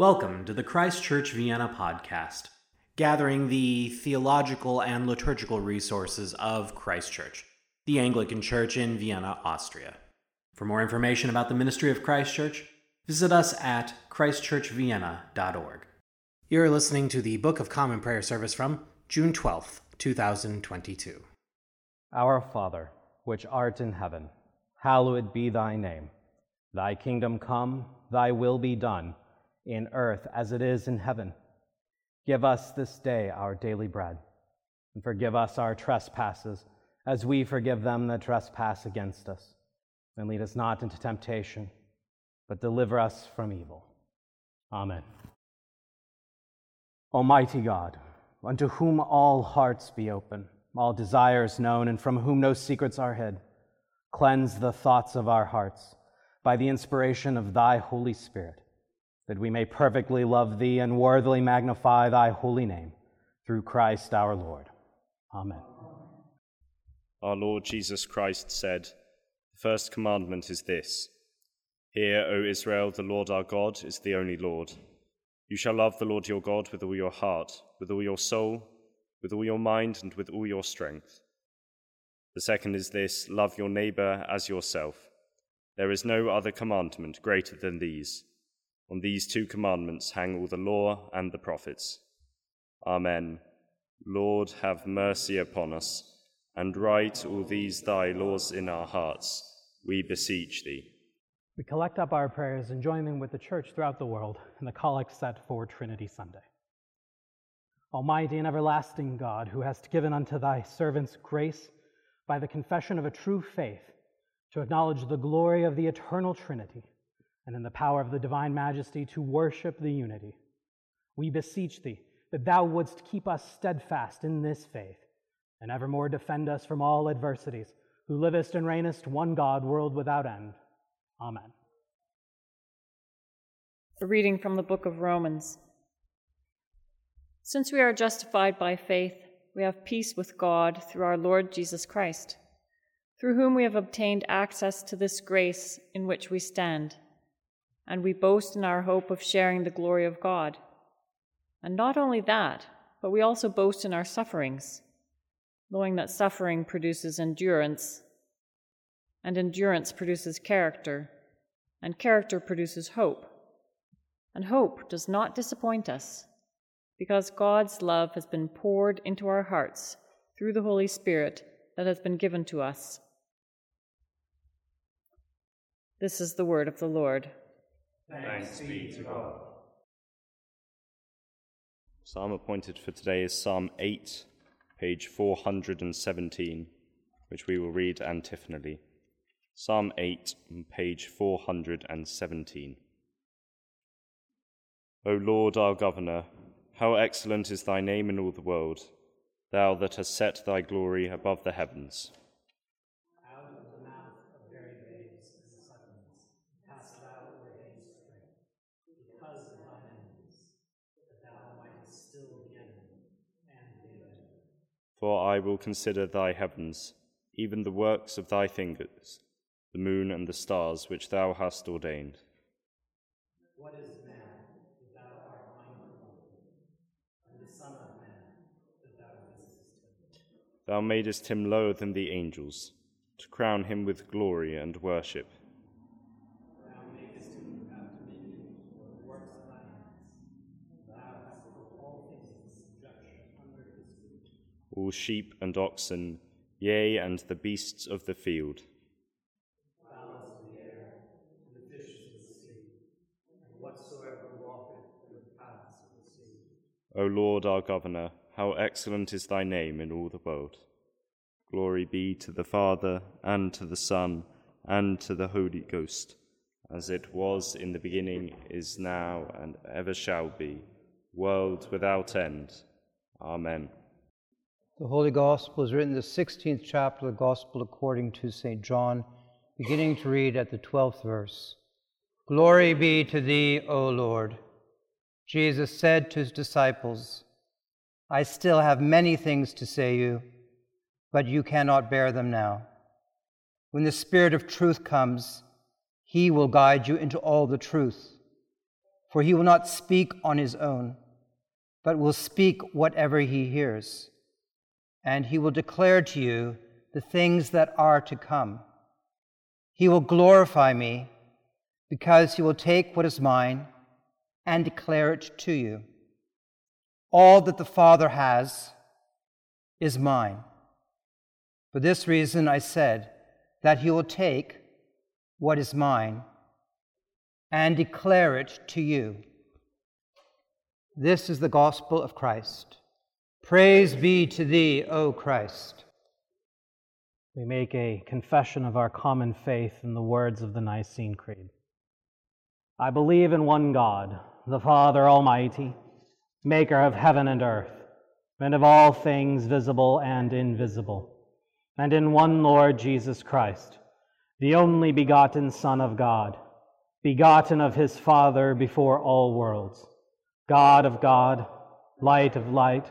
Welcome to the Christ Church Vienna podcast, gathering the theological and liturgical resources of Christ Church, the Anglican Church in Vienna, Austria. For more information about the ministry of Christ Church, visit us at christchurchvienna.org. You're listening to the Book of Common Prayer service from June 12th, 2022. Our Father, which art in heaven, hallowed be thy name. Thy kingdom come, thy will be done in earth as it is in heaven. Give us this day our daily bread, and forgive us our trespasses, as we forgive them that trespass against us. And lead us not into temptation, but deliver us from evil. Amen. Almighty God, unto whom all hearts be open, all desires known, and from whom no secrets are hid, cleanse the thoughts of our hearts by the inspiration of thy Holy Spirit that we may perfectly love thee and worthily magnify thy holy name, through Christ our Lord. Amen. Our Lord Jesus Christ said, The first commandment is this Hear, O Israel, the Lord our God is the only Lord. You shall love the Lord your God with all your heart, with all your soul, with all your mind, and with all your strength. The second is this love your neighbor as yourself. There is no other commandment greater than these. On these two commandments hang all the law and the prophets. Amen. Lord, have mercy upon us, and write all these thy laws in our hearts, we beseech thee. We collect up our prayers and join them with the church throughout the world in the collect set for Trinity Sunday. Almighty and everlasting God, who hast given unto thy servants grace by the confession of a true faith to acknowledge the glory of the eternal Trinity and in the power of the divine majesty to worship the unity. We beseech thee that thou wouldst keep us steadfast in this faith, and evermore defend us from all adversities, who livest and reignest one God, world without end. Amen. A reading from the book of Romans. Since we are justified by faith, we have peace with God through our Lord Jesus Christ, through whom we have obtained access to this grace in which we stand and we boast in our hope of sharing the glory of God. And not only that, but we also boast in our sufferings, knowing that suffering produces endurance, and endurance produces character, and character produces hope. And hope does not disappoint us, because God's love has been poured into our hearts through the Holy Spirit that has been given to us. This is the word of the Lord. Thanks be to God. Psalm appointed for today is Psalm 8, page 417, which we will read antiphonally. Psalm 8, page 417. O Lord our Governor, how excellent is thy name in all the world, thou that hast set thy glory above the heavens. For I will consider thy heavens, even the works of thy fingers, the moon and the stars which thou hast ordained. What is man that thou art mindful of him, and the Son of Man that thou visitest him? Thou madest him lower than the angels, to crown him with glory and worship. All sheep and oxen, yea, and the beasts of the field. O Lord our Governor, how excellent is thy name in all the world. Glory be to the Father, and to the Son, and to the Holy Ghost, as it was in the beginning, is now, and ever shall be, world without end. Amen. The Holy Gospel is written in the 16th chapter of the Gospel according to St. John, beginning to read at the 12th verse. Glory be to thee, O Lord. Jesus said to his disciples, I still have many things to say you, but you cannot bear them now. When the Spirit of truth comes, he will guide you into all the truth. for he will not speak on his own, but will speak whatever he hears, and he will declare to you the things that are to come. He will glorify me, because he will take what is mine and declare it to you. All that the Father has is mine. For this reason I said that he will take what is mine and declare it to you. This is the gospel of Christ. Praise be to thee, O Christ. We make a confession of our common faith in the words of the Nicene Creed. I believe in one God, the Father Almighty, maker of heaven and earth, and of all things visible and invisible, and in one Lord Jesus Christ, the only begotten Son of God begotten of his Father before all worlds, God of God, light of light,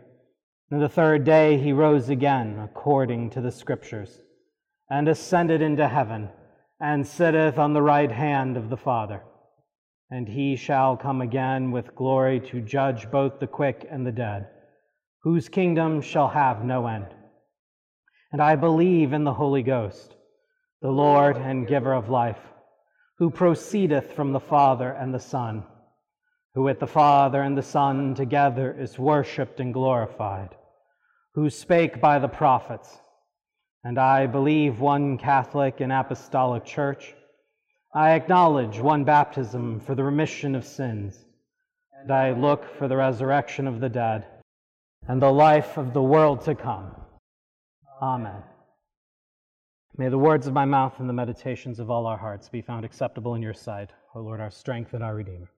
And the third day he rose again, according to the Scriptures, and ascended into heaven, and sitteth on the right hand of the Father. And he shall come again with glory to judge both the quick and the dead, whose kingdom shall have no end. And I believe in the Holy Ghost, the Lord and giver of life who proceedeth from the Father and the Son, who with the Father and the Son together is worshipped and glorified, who spake by the prophets. And I believe one Catholic and Apostolic Church. I acknowledge one baptism for the remission of sins. And I look for the resurrection of the dead and the life of the world to come. Amen. May the words of my mouth and the meditations of all our hearts be found acceptable in your sight, O Lord, our strength and our Redeemer.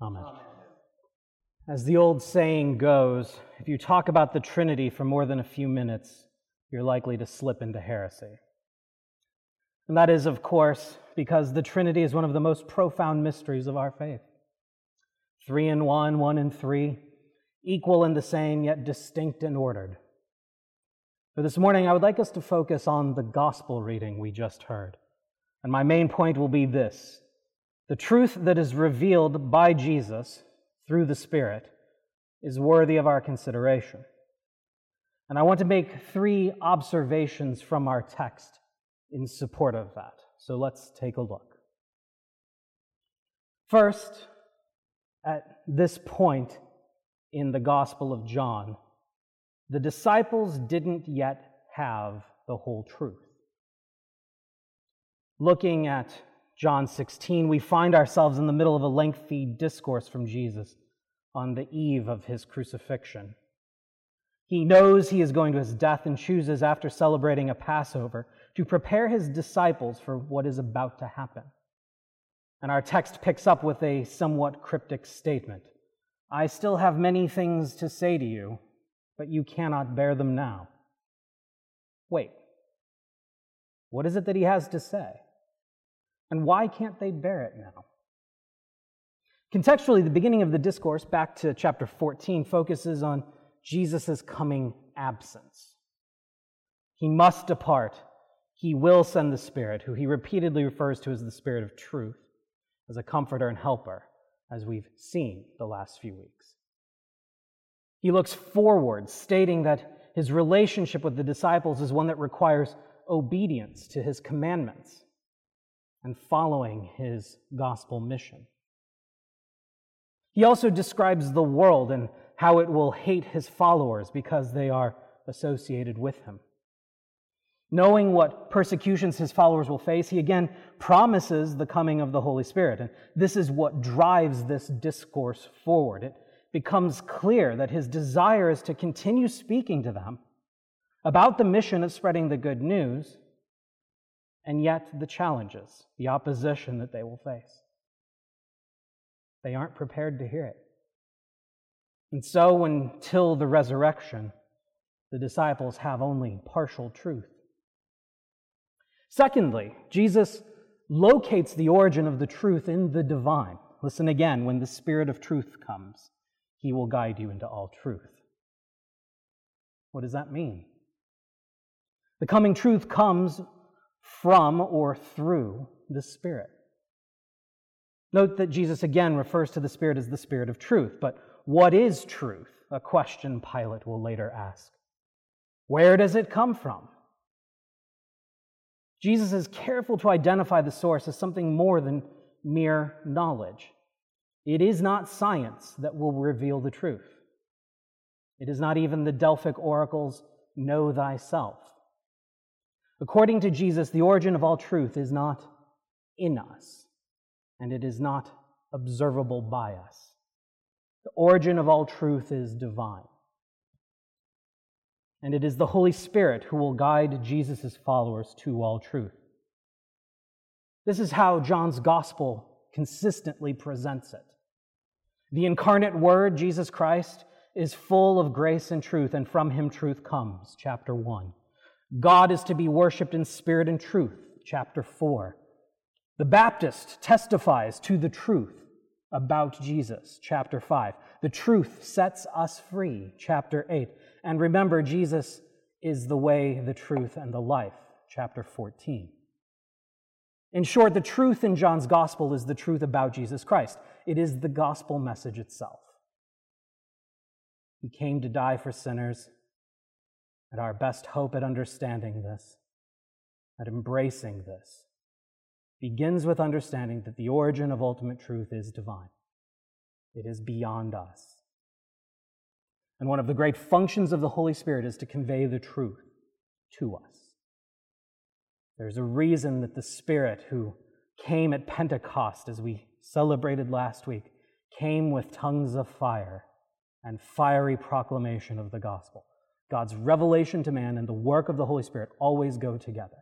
Amen. Amen. As the old saying goes, if you talk about the Trinity for more than a few minutes, you're likely to slip into heresy. And that is, of course, because the Trinity is one of the most profound mysteries of our faith. Three in one, one in three, equal in the same, yet distinct and ordered. For this morning, I would like us to focus on the gospel reading we just heard. And my main point will be this the truth that is revealed by Jesus through the Spirit is worthy of our consideration. And I want to make three observations from our text in support of that. So let's take a look. First, at this point in the Gospel of John, the disciples didn't yet have the whole truth. Looking at John 16, we find ourselves in the middle of a lengthy discourse from Jesus on the eve of his crucifixion. He knows he is going to his death and chooses, after celebrating a Passover, to prepare his disciples for what is about to happen. And our text picks up with a somewhat cryptic statement I still have many things to say to you but you cannot bear them now. Wait, what is it that he has to say? And why can't they bear it now? Contextually, the beginning of the discourse, back to chapter 14, focuses on Jesus' coming absence. He must depart. He will send the Spirit, who he repeatedly refers to as the Spirit of truth, as a comforter and helper, as we've seen the last few weeks. He looks forward, stating that his relationship with the disciples is one that requires obedience to his commandments and following his gospel mission. He also describes the world and how it will hate his followers because they are associated with him. Knowing what persecutions his followers will face, he again promises the coming of the Holy Spirit. And this is what drives this discourse forward. It becomes clear that his desire is to continue speaking to them about the mission of spreading the good news, and yet the challenges, the opposition that they will face. They aren't prepared to hear it. And so, until the resurrection, the disciples have only partial truth. Secondly, Jesus locates the origin of the truth in the divine. Listen again when the Spirit of truth comes, he will guide you into all truth. What does that mean? The coming truth comes from or through the Spirit. Note that Jesus again refers to the Spirit as the Spirit of truth, but what is truth? A question Pilate will later ask. Where does it come from? Jesus is careful to identify the source as something more than mere knowledge. It is not science that will reveal the truth. It is not even the Delphic oracles, know thyself. According to Jesus, the origin of all truth is not in us, and it is not observable by us. The origin of all truth is divine. And it is the Holy Spirit who will guide Jesus' followers to all truth. This is how John's gospel consistently presents it. The incarnate Word, Jesus Christ, is full of grace and truth, and from him truth comes. Chapter 1. God is to be worshiped in spirit and truth. Chapter 4. The Baptist testifies to the truth about Jesus, chapter 5. The truth sets us free, chapter 8. And remember, Jesus is the way, the truth, and the life, chapter 14. In short, the truth in John's gospel is the truth about Jesus Christ. It is the gospel message itself. He came to die for sinners, and our best hope at understanding this, at embracing this, begins with understanding that the origin of ultimate truth is divine. It is beyond us. And one of the great functions of the Holy Spirit is to convey the truth to us. There's a reason that the Spirit who came at Pentecost, as we celebrated last week, came with tongues of fire and fiery proclamation of the gospel. God's revelation to man and the work of the Holy Spirit always go together.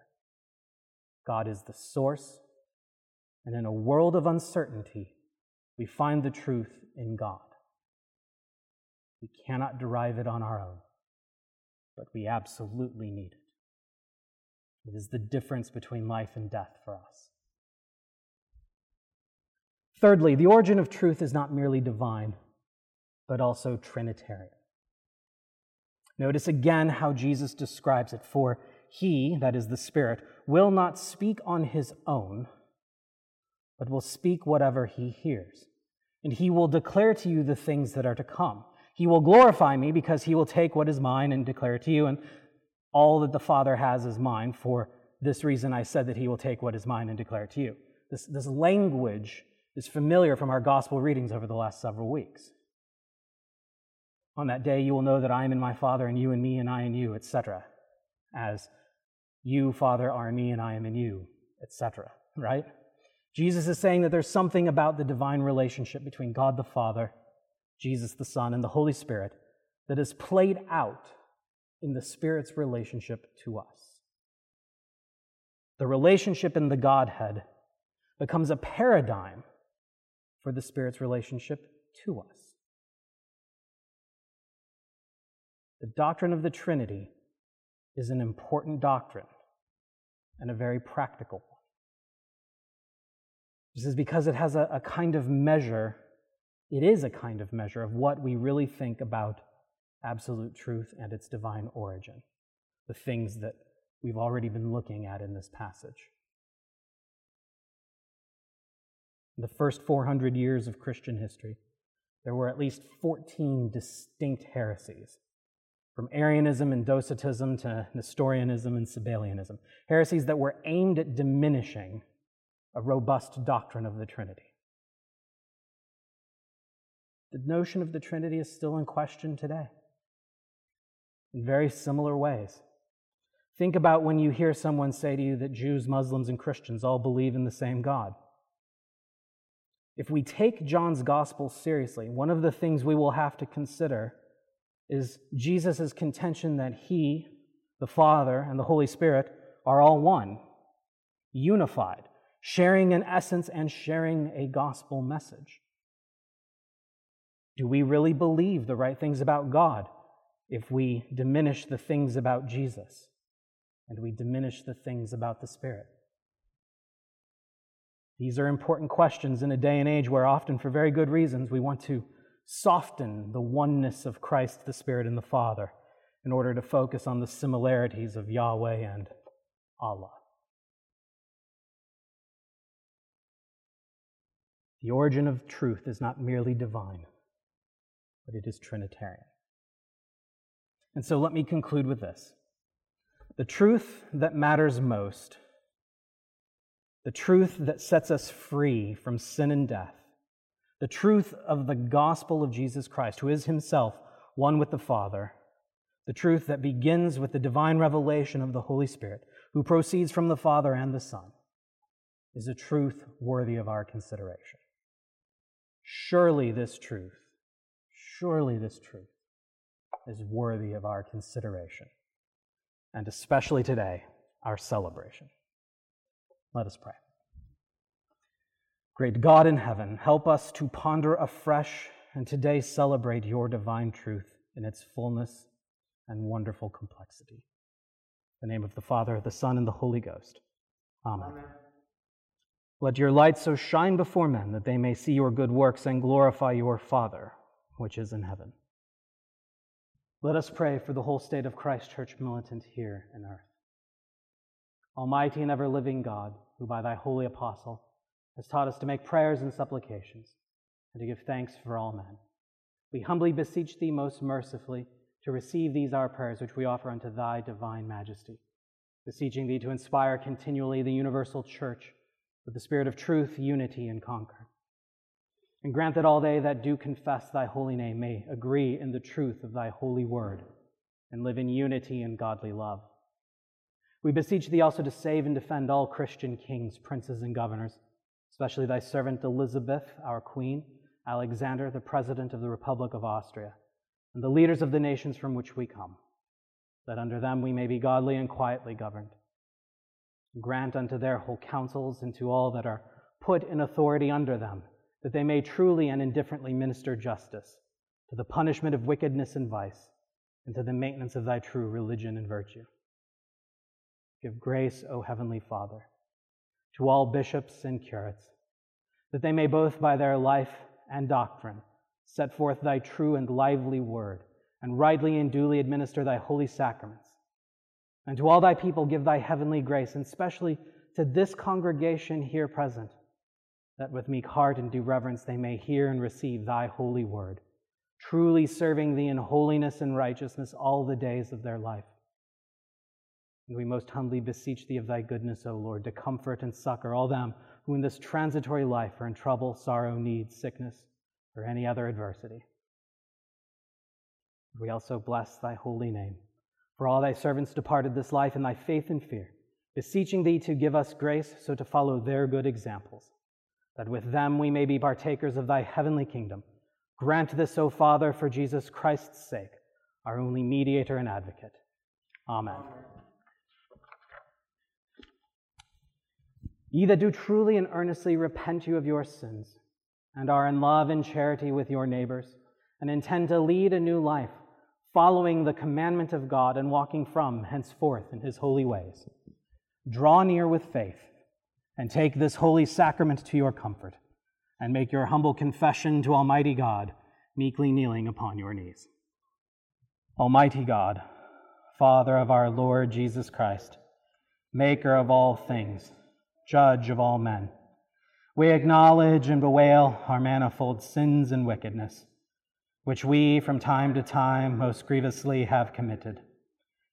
God is the source, and in a world of uncertainty, we find the truth in God. We cannot derive it on our own, but we absolutely need it. It is the difference between life and death for us. Thirdly, the origin of truth is not merely divine, but also Trinitarian. Notice again how Jesus describes it. For he, that is the Spirit, will not speak on his own, but will speak whatever he hears. And he will declare to you the things that are to come. He will glorify me because he will take what is mine and declare it to you. And all that the Father has is mine. For this reason, I said that he will take what is mine and declare it to you. This, this language is familiar from our gospel readings over the last several weeks. On that day, you will know that I am in my Father, and you in me, and I in you, etc. As you, Father, are in me, and I am in you, etc. Right? Jesus is saying that there's something about the divine relationship between God the Father, Jesus the Son, and the Holy Spirit that is played out in the Spirit's relationship to us. The relationship in the Godhead becomes a paradigm for the Spirit's relationship to us. The doctrine of the Trinity is an important doctrine and a very practical. This is because it has a, a, kind of measure, it is a kind of measure of what we really think about absolute truth and its divine origin, the things that we've already been looking at in this passage. In the first 400 years of Christian history, there were at least 14 distinct heresies from Arianism and Docetism to Nestorianism and Sabellianism, heresies that were aimed at diminishing a robust doctrine of the Trinity. The notion of the Trinity is still in question today in very similar ways. Think about when you hear someone say to you that Jews, Muslims, and Christians all believe in the same God. If we take John's gospel seriously, one of the things we will have to consider is Jesus' contention that he, the Father, and the Holy Spirit are all one, unified, sharing an essence and sharing a gospel message. Do we really believe the right things about God if we diminish the things about Jesus and we diminish the things about the Spirit? These are important questions in a day and age where, often for very good reasons, we want to soften the oneness of Christ, the Spirit, and the Father in order to focus on the similarities of Yahweh and Allah. The origin of truth is not merely divine, but it is Trinitarian. And so let me conclude with this the truth that matters most, the truth that sets us free from sin and death, the truth of the gospel of Jesus Christ, who is himself one with the Father, the truth that begins with the divine revelation of the Holy Spirit, who proceeds from the Father and the Son, is a truth worthy of our consideration. Surely this truth, surely this truth is worthy of our consideration, and especially today, our celebration. Let us pray. Great God in heaven, help us to ponder afresh and today celebrate your divine truth in its fullness and wonderful complexity. In the name of the Father, the Son, and the Holy Ghost. Amen. Amen. Let your light so shine before men that they may see your good works and glorify your Father, which is in heaven. Let us pray for the whole state of Christ Church militant here in earth. Almighty and ever living God, who by thy holy apostle has taught us to make prayers and supplications and to give thanks for all men, we humbly beseech thee most mercifully to receive these our prayers which we offer unto thy divine majesty, beseeching thee to inspire continually the universal church with the spirit of truth, unity, and concord. And grant that all they that do confess thy holy name may agree in the truth of thy holy word and live in unity and godly love. We beseech thee also to save and defend all Christian kings, princes, and governors, especially thy servant Elizabeth, our queen, Alexander, the president of the Republic of Austria, and the leaders of the nations from which we come, that under them we may be godly and quietly governed Grant unto their whole councils and to all that are put in authority under them, that they may truly and indifferently minister justice to the punishment of wickedness and vice, and to the maintenance of thy true religion and virtue. Give grace, O Heavenly Father, to all bishops and curates, that they may both by their life and doctrine set forth thy true and lively word, and rightly and duly administer thy holy sacraments and to all thy people, give thy heavenly grace, and especially to this congregation here present, that with meek heart and due reverence they may hear and receive thy holy word, truly serving thee in holiness and righteousness all the days of their life. And we most humbly beseech thee of thy goodness, O Lord, to comfort and succor all them who in this transitory life are in trouble, sorrow, need, sickness, or any other adversity. We also bless thy holy name for all thy servants departed this life in thy faith and fear, beseeching thee to give us grace so to follow their good examples, that with them we may be partakers of thy heavenly kingdom. Grant this, O Father, for Jesus Christ's sake, our only mediator and advocate. Amen. Ye that do truly and earnestly repent you of your sins, and are in love and charity with your neighbors, and intend to lead a new life, following the commandment of God and walking from henceforth in his holy ways. Draw near with faith and take this holy sacrament to your comfort, and make your humble confession to Almighty God, meekly kneeling upon your knees. Almighty God, Father of our Lord Jesus Christ, Maker of all things, Judge of all men, we acknowledge and bewail our manifold sins and wickedness which we from time to time most grievously have committed,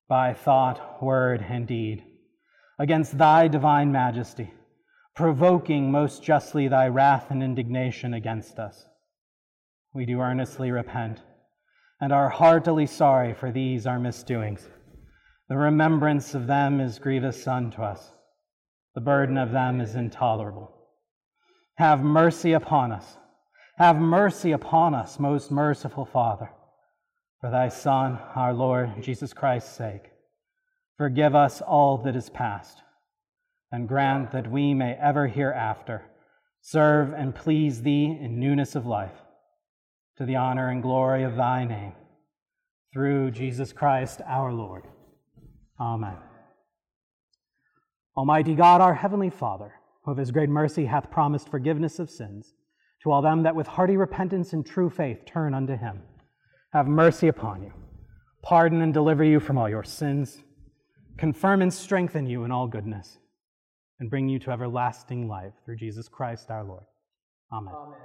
by thought, word, and deed, against thy divine majesty, provoking most justly thy wrath and indignation against us. We do earnestly repent and are heartily sorry for these our misdoings. The remembrance of them is grievous unto us, the burden of them is intolerable. Have mercy upon us have mercy upon us, most merciful Father, for thy Son, our Lord Jesus Christ's sake. Forgive us all that is past, and grant that we may ever hereafter serve and please thee in newness of life. to the honor and glory of thy name. Through Jesus Christ our Lord. Amen. Almighty God, our heavenly Father, who of his great mercy hath promised forgiveness of sins, to all them that with hearty repentance and true faith turn unto him, have mercy upon you, pardon and deliver you from all your sins, confirm and strengthen you in all goodness, and bring you to everlasting life through Jesus Christ our Lord. Amen. Amen.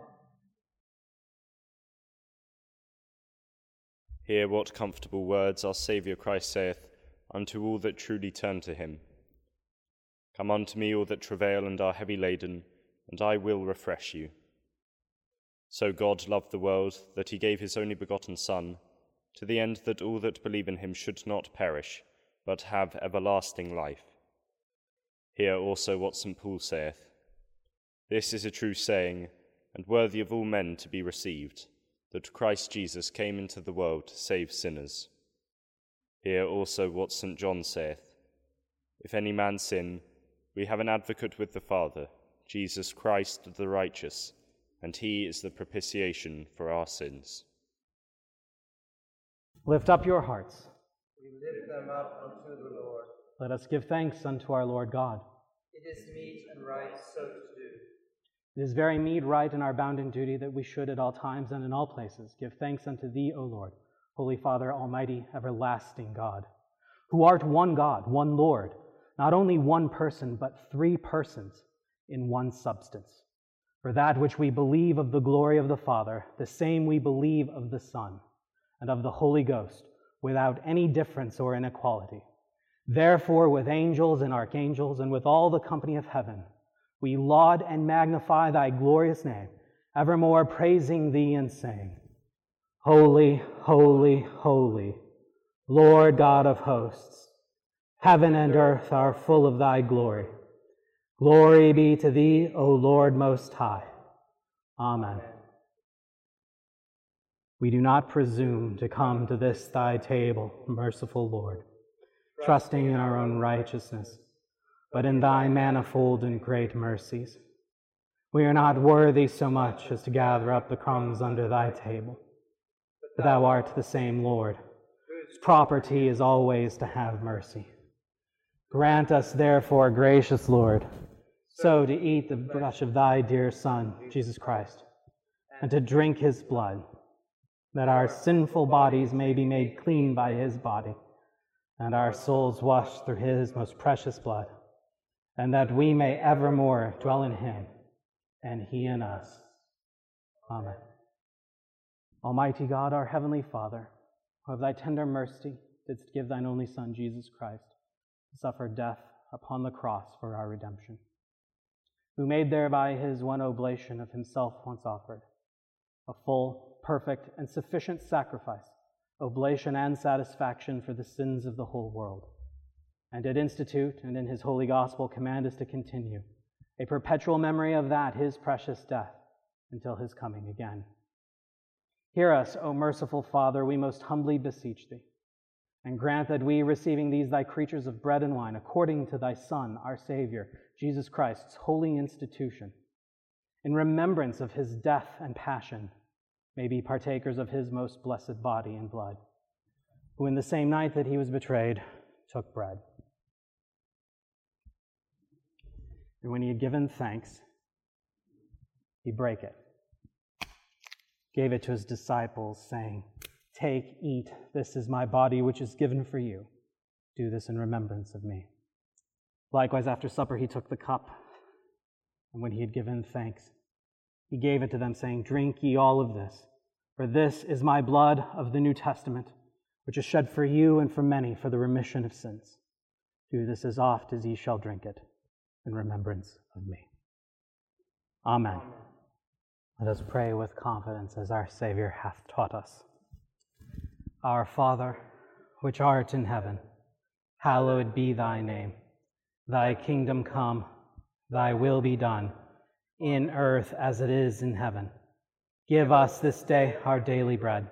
Hear what comfortable words our Saviour Christ saith unto all that truly turn to him. Come unto me, all that travail and are heavy laden, and I will refresh you. So God loved the world that he gave his only begotten Son, to the end that all that believe in him should not perish, but have everlasting life. Hear also what St. Paul saith This is a true saying, and worthy of all men to be received that Christ Jesus came into the world to save sinners. Hear also what St. John saith If any man sin, we have an advocate with the Father, Jesus Christ the righteous, and he is the propitiation for our sins. Lift up your hearts. We lift them up unto the Lord. Let us give thanks unto our Lord God. It is meet and right so to do. it is very meet, right, and our bounden duty that we should at all times and in all places give thanks unto thee, O Lord, Holy Father, Almighty, everlasting God, who art one God, one Lord, not only one person, but three persons in one substance. For that which we believe of the glory of the Father, the same we believe of the Son, and of the Holy Ghost, without any difference or inequality. Therefore, with angels and archangels, and with all the company of heaven, we laud and magnify thy glorious name, evermore praising thee and saying, Holy, holy, holy, Lord God of hosts, heaven and earth are full of thy glory. Glory be to thee, O Lord Most High. Amen. We do not presume to come to this thy table, merciful Lord, trusting in our own righteousness but in thy manifold and great mercies. We are not worthy so much as to gather up the crumbs under thy table, but thou art the same Lord, whose property is always to have mercy. Grant us, therefore, gracious Lord, so to eat the flesh of thy dear Son, Jesus Christ, and to drink his blood, that our sinful bodies may be made clean by his body, and our souls washed through his most precious blood and that we may evermore dwell in him, and he in us. Amen. Almighty God, our heavenly Father, who of thy tender mercy didst give thine only Son, Jesus Christ, to suffer death upon the cross for our redemption, who made thereby his one oblation of himself once offered, a full, perfect, and sufficient sacrifice, oblation and satisfaction for the sins of the whole world and did institute and in his holy gospel command us to continue a perpetual memory of that, his precious death, until his coming again. Hear us, O merciful Father, we most humbly beseech thee, and grant that we, receiving these thy creatures of bread and wine, according to thy Son, our Savior, Jesus Christ's holy institution, in remembrance of his death and passion, may be partakers of his most blessed body and blood, who in the same night that he was betrayed took bread. And when he had given thanks, he brake it, gave it to his disciples, saying, Take, eat, this is my body which is given for you. Do this in remembrance of me. Likewise, after supper, he took the cup, and when he had given thanks, he gave it to them, saying, Drink ye all of this, for this is my blood of the New Testament, which is shed for you and for many for the remission of sins. Do this as oft as ye shall drink it in remembrance of me. Amen. Amen. Let us pray with confidence as our Savior hath taught us. Our Father, which art in heaven, hallowed be thy name. Thy kingdom come, thy will be done, in earth as it is in heaven. Give us this day our daily bread,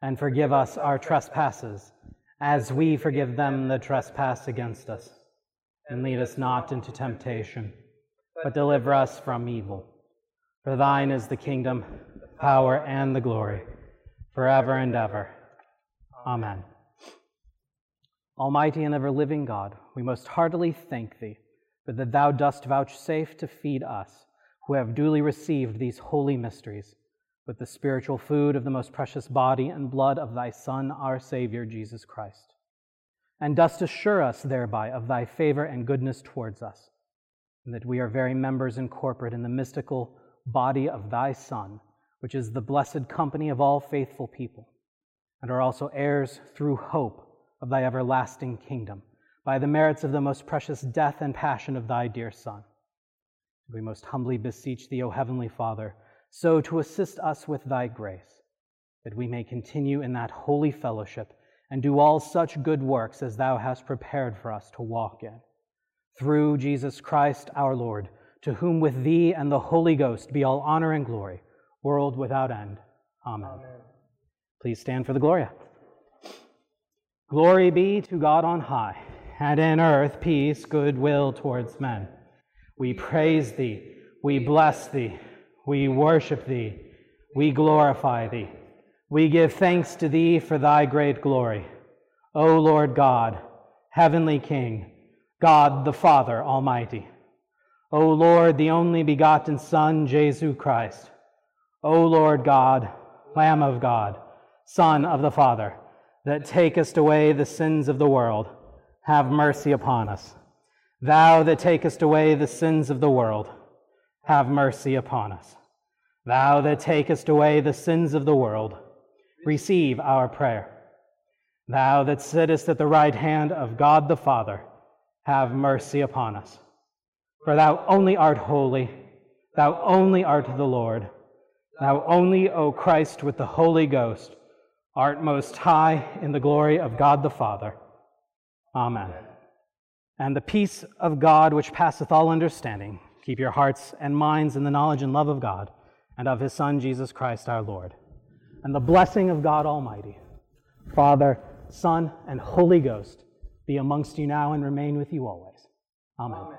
and forgive us our trespasses, as we forgive them that trespass against us and lead us not into temptation, but deliver us from evil. For thine is the kingdom, the power, and the glory, forever and ever. Amen. Almighty and ever living God, we most heartily thank thee for that thou dost vouchsafe to feed us, who have duly received these holy mysteries, with the spiritual food of the most precious body and blood of thy Son, our Savior, Jesus Christ, and dost assure us thereby of thy favor and goodness towards us, and that we are very members incorporate in the mystical body of thy Son, which is the blessed company of all faithful people, and are also heirs through hope of thy everlasting kingdom, by the merits of the most precious death and passion of thy dear Son. We most humbly beseech thee, O Heavenly Father, so to assist us with thy grace, that we may continue in that holy fellowship and do all such good works as thou hast prepared for us to walk in. Through Jesus Christ our Lord, to whom with thee and the Holy Ghost be all honor and glory, world without end. Amen. Amen. Please stand for the Gloria. Glory be to God on high, and in earth peace, goodwill towards men. We praise thee, we bless thee, we worship thee, we glorify thee. We give thanks to thee for thy great glory. O Lord God, heavenly King, God the Father Almighty. O Lord, the only begotten Son, Jesus Christ. O Lord God, Lamb of God, Son of the Father, that takest away the sins of the world, have mercy upon us. Thou that takest away the sins of the world, have mercy upon us. Thou that takest away the sins of the world, receive our prayer. Thou that sittest at the right hand of God the Father, have mercy upon us. For thou only art holy, thou only art the Lord, thou only, O Christ, with the Holy Ghost, art most high in the glory of God the Father. Amen. And the peace of God, which passeth all understanding, keep your hearts and minds in the knowledge and love of God and of his Son, Jesus Christ our Lord. And the blessing of God Almighty, Father, Son, and Holy Ghost be amongst you now and remain with you always. Amen. Amen.